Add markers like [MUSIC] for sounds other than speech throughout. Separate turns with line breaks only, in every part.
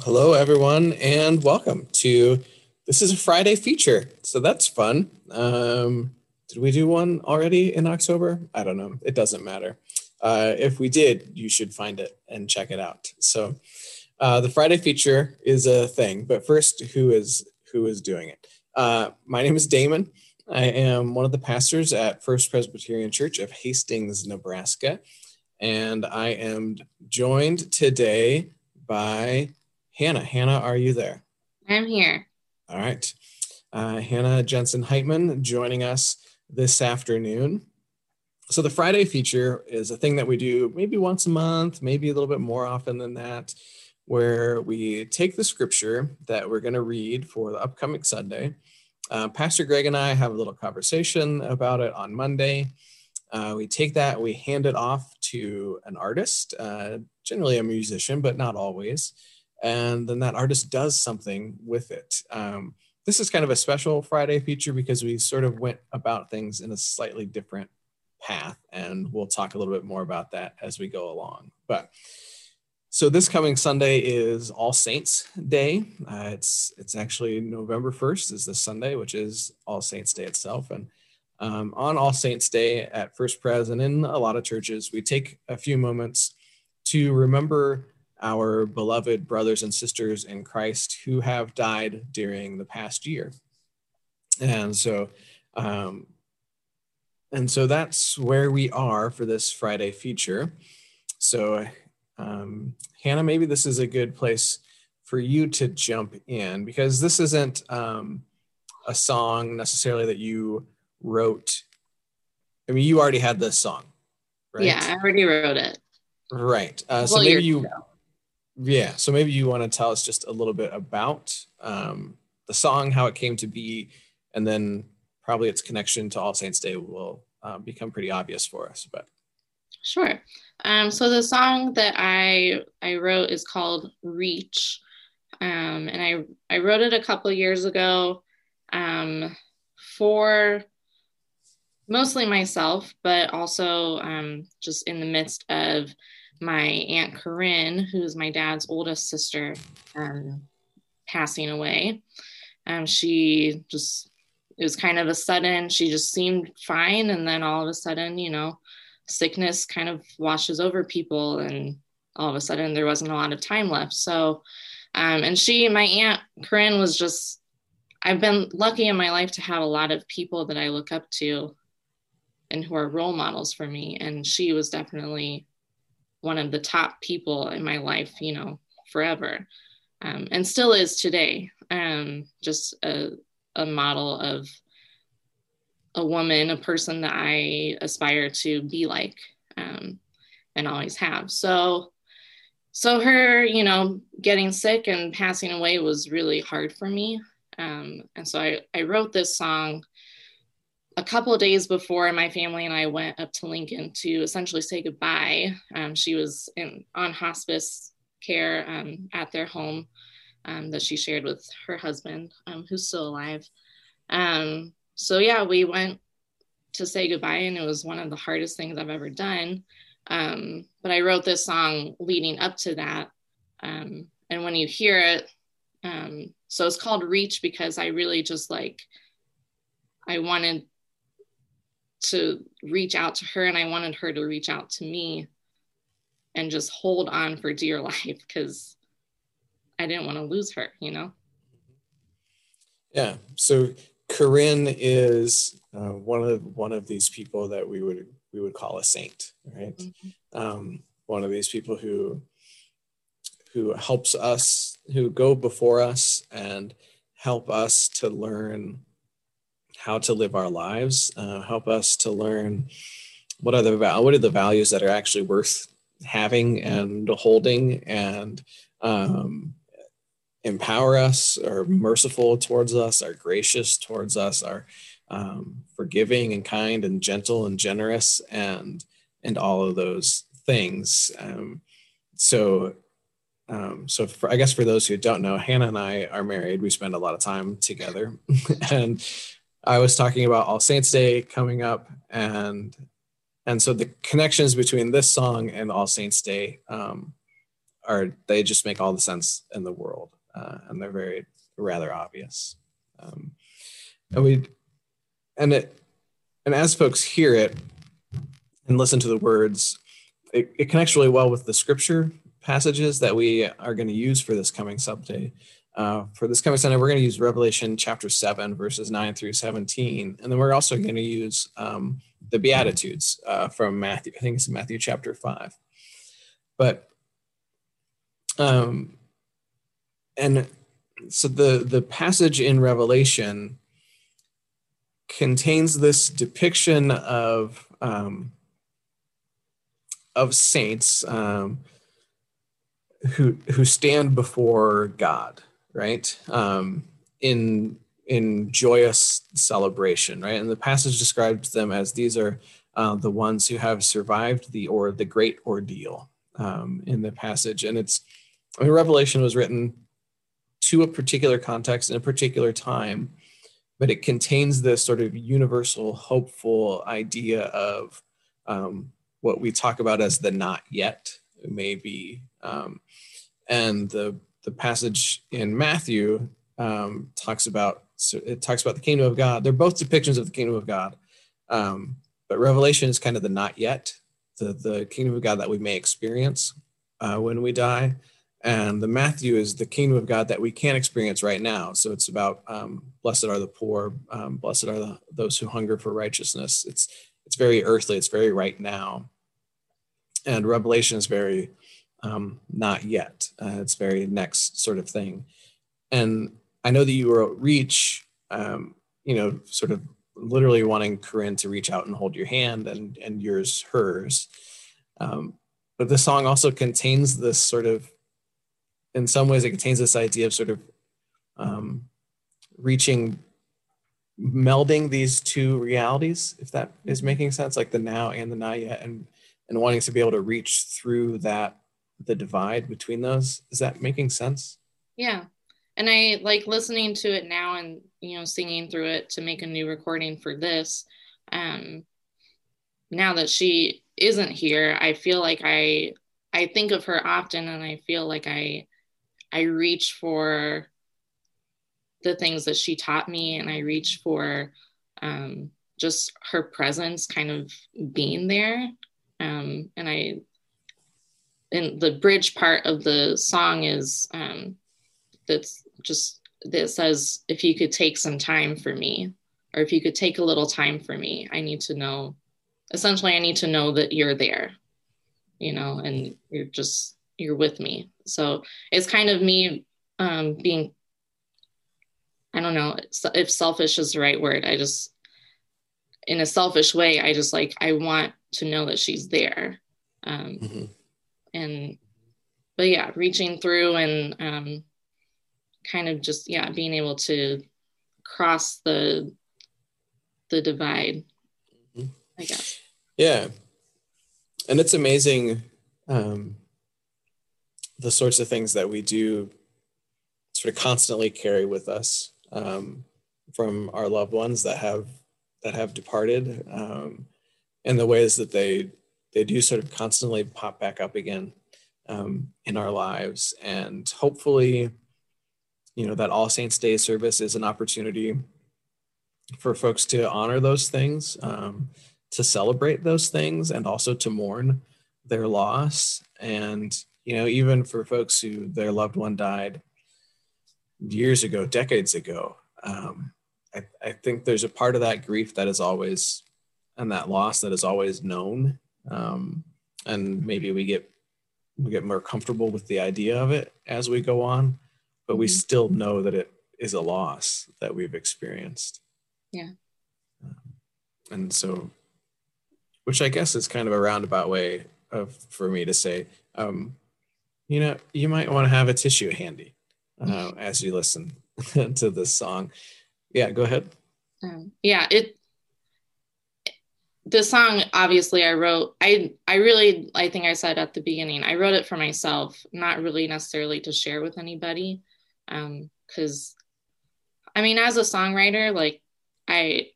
Hello, everyone, and welcome to this is a Friday feature, so that's fun. Um, did we do one already in October? I don't know. It doesn't matter. Uh, if we did, you should find it and check it out. So, uh, the Friday feature is a thing, but first, who is who is doing it? Uh, my name is Damon. I am one of the pastors at First Presbyterian Church of Hastings, Nebraska, and I am joined today by Hannah. Hannah, are you there?
I'm here.
All right. Uh, Hannah Jensen Heitman joining us this afternoon. So, the Friday feature is a thing that we do maybe once a month, maybe a little bit more often than that, where we take the scripture that we're going to read for the upcoming Sunday. Uh, Pastor Greg and I have a little conversation about it on Monday. Uh, we take that, we hand it off to an artist, uh, generally a musician, but not always. And then that artist does something with it. Um, this is kind of a special Friday feature because we sort of went about things in a slightly different path. And we'll talk a little bit more about that as we go along. But so this coming Sunday is All Saints Day. Uh, it's it's actually November first is this Sunday, which is All Saints Day itself. And um, on All Saints Day at First Pres and in a lot of churches, we take a few moments to remember our beloved brothers and sisters in Christ who have died during the past year. And so, um, and so that's where we are for this Friday feature. So, um, Hannah, maybe this is a good place for you to jump in because this isn't um, a song necessarily that you wrote. I mean, you already had this song,
right? Yeah, I already wrote it.
Right. Uh, so maybe you. Ago yeah, so maybe you want to tell us just a little bit about um, the song, how it came to be, and then probably its connection to All Saints Day will uh, become pretty obvious for us. But
sure. Um, so the song that I I wrote is called Reach, um, and I I wrote it a couple years ago um, for mostly myself, but also um, just in the midst of my aunt Corinne, who's my dad's oldest sister, um, passing away. Um, she just it was kind of a sudden. She just seemed fine, and then all of a sudden, you know, sickness kind of washes over people, and all of a sudden there wasn't a lot of time left. So, um, and she, my aunt Corinne, was just. I've been lucky in my life to have a lot of people that I look up to and who are role models for me. And she was definitely one of the top people in my life, you know, forever, um, and still is today. Um, just a, a model of a woman, a person that I aspire to be like, um, and always have. So, so her, you know, getting sick and passing away was really hard for me. Um, and so I, I wrote this song a couple days before my family and I went up to Lincoln to essentially say goodbye. Um, she was in, on hospice care um, at their home um, that she shared with her husband, um, who's still alive. Um, so, yeah, we went to say goodbye, and it was one of the hardest things I've ever done. Um, but I wrote this song leading up to that. and when you hear it, so it's called Reach because I really just like, I wanted to reach out to her and I wanted her to reach out to me and just hold on for dear [LAUGHS] life because I didn't want to lose her, you know?
Yeah. So Corinne is uh, one of one of these people that we would we would call a saint, right? Mm-hmm. Um, one of these people who who helps us, who go before us and help us to learn how to live our lives, uh, help us to learn what are the what are the values that are actually worth having and holding, and um, empower us, are merciful towards us, are gracious towards us, are um, forgiving and kind and gentle and generous, and and all of those things. Um, so um, so for, I guess for those who don't know, Hannah and I are married. We spend a lot of time together, [LAUGHS] and I was talking about All Saints Day coming up, and and so the connections between this song and All Saints Day um, are they just make all the sense in the world, uh, and they're very rather obvious. Um, and we and it and as folks hear it and listen to the words, it, it connects really well with the scripture passages that we are going to use for this coming subday. Uh, for this coming Sunday, we're going to use Revelation chapter 7, verses 9 through 17. And then we're also going to use um, the Beatitudes uh, from Matthew. I think it's Matthew chapter 5. But, um, and so the, the passage in Revelation contains this depiction of, um, of saints um, who, who stand before God right? Um, in in joyous celebration, right? And the passage describes them as these are uh, the ones who have survived the or the great ordeal um, in the passage. And it's I mean, Revelation was written to a particular context in a particular time, but it contains this sort of universal, hopeful idea of um, what we talk about as the not yet, maybe. Um, and the the passage in Matthew um, talks about so it talks about the kingdom of God. They're both depictions of the kingdom of God, um, but Revelation is kind of the not yet, the the kingdom of God that we may experience uh, when we die, and the Matthew is the kingdom of God that we can't experience right now. So it's about um, blessed are the poor, um, blessed are the, those who hunger for righteousness. It's it's very earthly. It's very right now, and Revelation is very um, not yet. Uh, it's very next sort of thing. And I know that you wrote Reach, um, you know, sort of literally wanting Corinne to reach out and hold your hand and, and yours hers. Um, but the song also contains this sort of, in some ways, it contains this idea of sort of um, reaching, melding these two realities, if that is making sense, like the now and the not yet, and and wanting to be able to reach through that the divide between those. Is that making sense?
Yeah. And I like listening to it now and, you know, singing through it to make a new recording for this. Um, now that she isn't here, I feel like I, I think of her often and I feel like I, I reach for the things that she taught me and I reach for um, just her presence kind of being there. Um, and I and the bridge part of the song is um, that's just that says if you could take some time for me or if you could take a little time for me i need to know essentially i need to know that you're there you know and you're just you're with me. So it's kind of me um, being i don't know if selfish is the right word i just in a selfish way i just like i want to know that she's there um, mm-hmm and but yeah reaching through and um, kind of just yeah being able to cross the the divide mm-hmm. i guess
yeah and it's amazing um, the sorts of things that we do sort of constantly carry with us um, from our loved ones that have that have departed um, and the ways that they they do sort of constantly pop back up again um, in our lives. And hopefully, you know, that All Saints Day service is an opportunity for folks to honor those things, um, to celebrate those things, and also to mourn their loss. And, you know, even for folks who their loved one died years ago, decades ago, um, I, I think there's a part of that grief that is always, and that loss that is always known um, and maybe we get we get more comfortable with the idea of it as we go on but we mm-hmm. still know that it is a loss that we've experienced.
Yeah. Um,
and so which i guess is kind of a roundabout way of for me to say um, you know you might want to have a tissue handy uh, [LAUGHS] as you listen [LAUGHS] to this song. Yeah go ahead.
Um, yeah it the song obviously i wrote i i really i think i said at the beginning i wrote it for myself not really necessarily to share with anybody um because i mean as a songwriter like i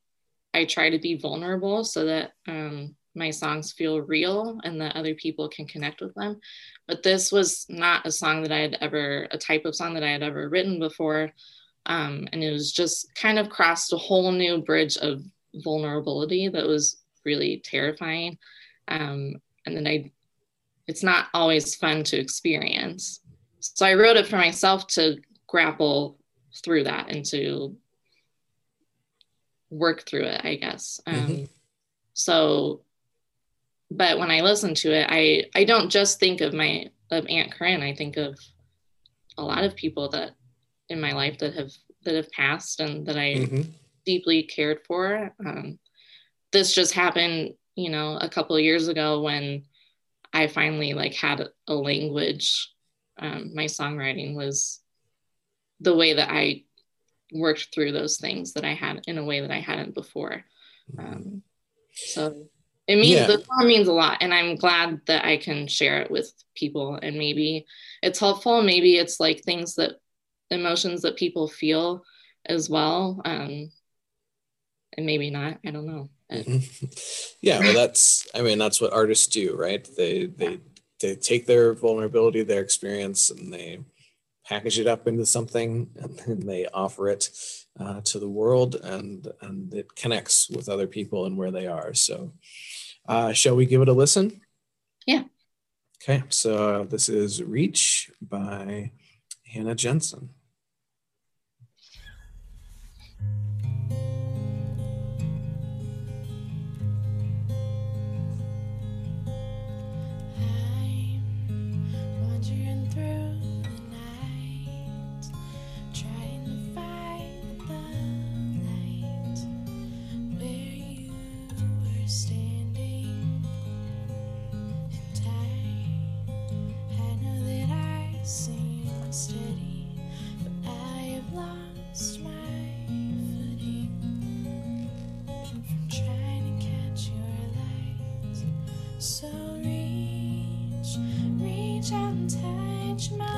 i try to be vulnerable so that um
my songs feel real and that other people can connect with them. But this was not a song that I had ever, a type of song that I had ever written before. Um, and it was just kind of crossed a whole new bridge of vulnerability that was really terrifying. Um, and then I, it's not always fun to experience. So I wrote it for myself to grapple through that and to work through it, I guess. Um, mm-hmm. So, but when I listen to it, I I don't just think of my of Aunt Corinne. I think of a lot of people that in my life that have that have passed and that I mm-hmm. deeply cared for. Um, this just happened, you know, a couple of years ago when I finally like had a language. Um, my songwriting was the way that I worked through those things that I had in a way that I hadn't before. Um, so it means yeah. the song means a lot, and I'm glad that I can share it with people. And maybe it's helpful. Maybe it's like things that emotions that people feel as well. Um, and maybe not. I don't know.
Yeah, well, that's. I mean, that's what artists do, right? They they they take their vulnerability, their experience, and they package it up into something and then they offer it uh, to the world and and it connects with other people and where they are. So uh, shall we give it a listen?
Yeah.
Okay so this is reach by hannah jensen So reach, reach out and touch my.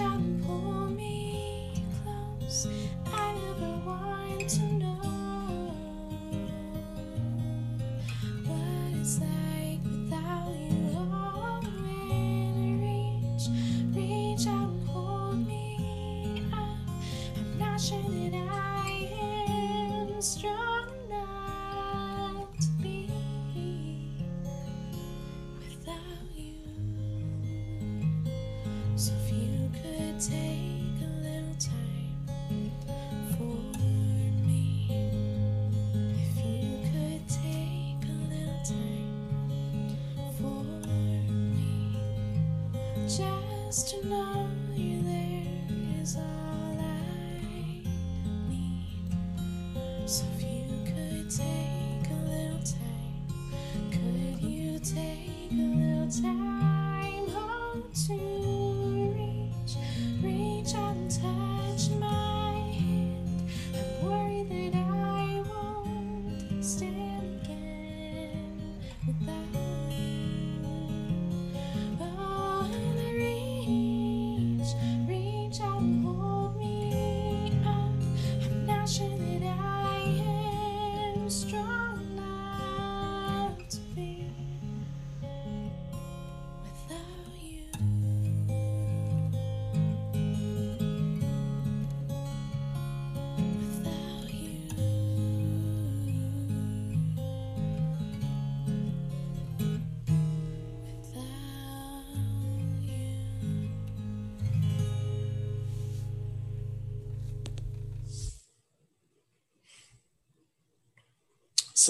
shampoo. just to know.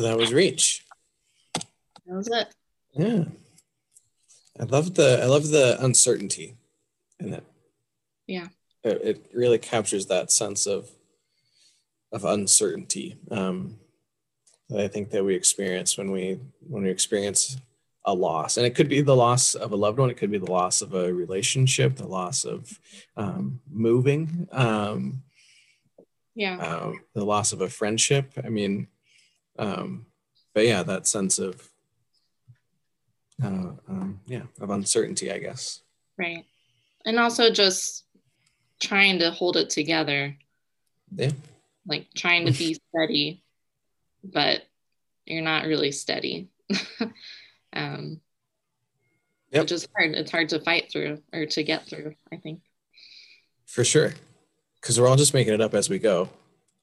So that was Reach.
That was it.
Yeah. I love the I love the uncertainty in it.
Yeah.
It, it really captures that sense of of uncertainty um, that I think that we experience when we when we experience a loss, and it could be the loss of a loved one, it could be the loss of a relationship, the loss of um, moving, um,
Yeah.
uh, the loss of a friendship. I mean, um, but yeah, that sense of uh, um, yeah of uncertainty, I guess.
Right. And also just trying to hold it together,
Yeah,
like trying to be [LAUGHS] steady, but you're not really steady. [LAUGHS] um,
Yep.
Which is hard. It's hard to fight through or to get through, I think.
for sure, because we're all just making it up as we go,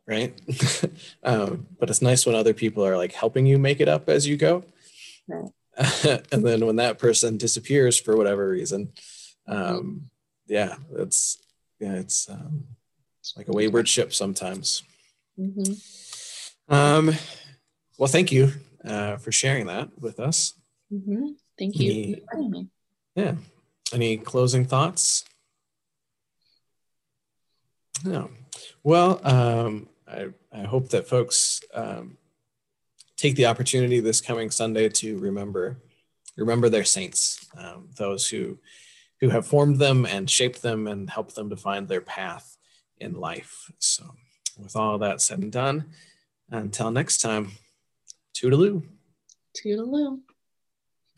right? [LAUGHS] um, but it's nice when other people are like helping you make it up as you go.
Right. [LAUGHS]
and then when that person disappears for whatever reason, um, yeah, it's yeah, it's um, it's like a wayward ship sometimes.
hmm
Um, well, thank you uh, for sharing that with us.
hmm Thank you.
Me-
for inviting me.
Yeah. Any closing thoughts? No. Well, um, I, I hope that folks um, take the opportunity this coming Sunday to remember remember their saints, um, those who who have formed them and shaped them and helped them to find their path in life. So, with all that said and done, until next time, toodaloo.
Toodaloo.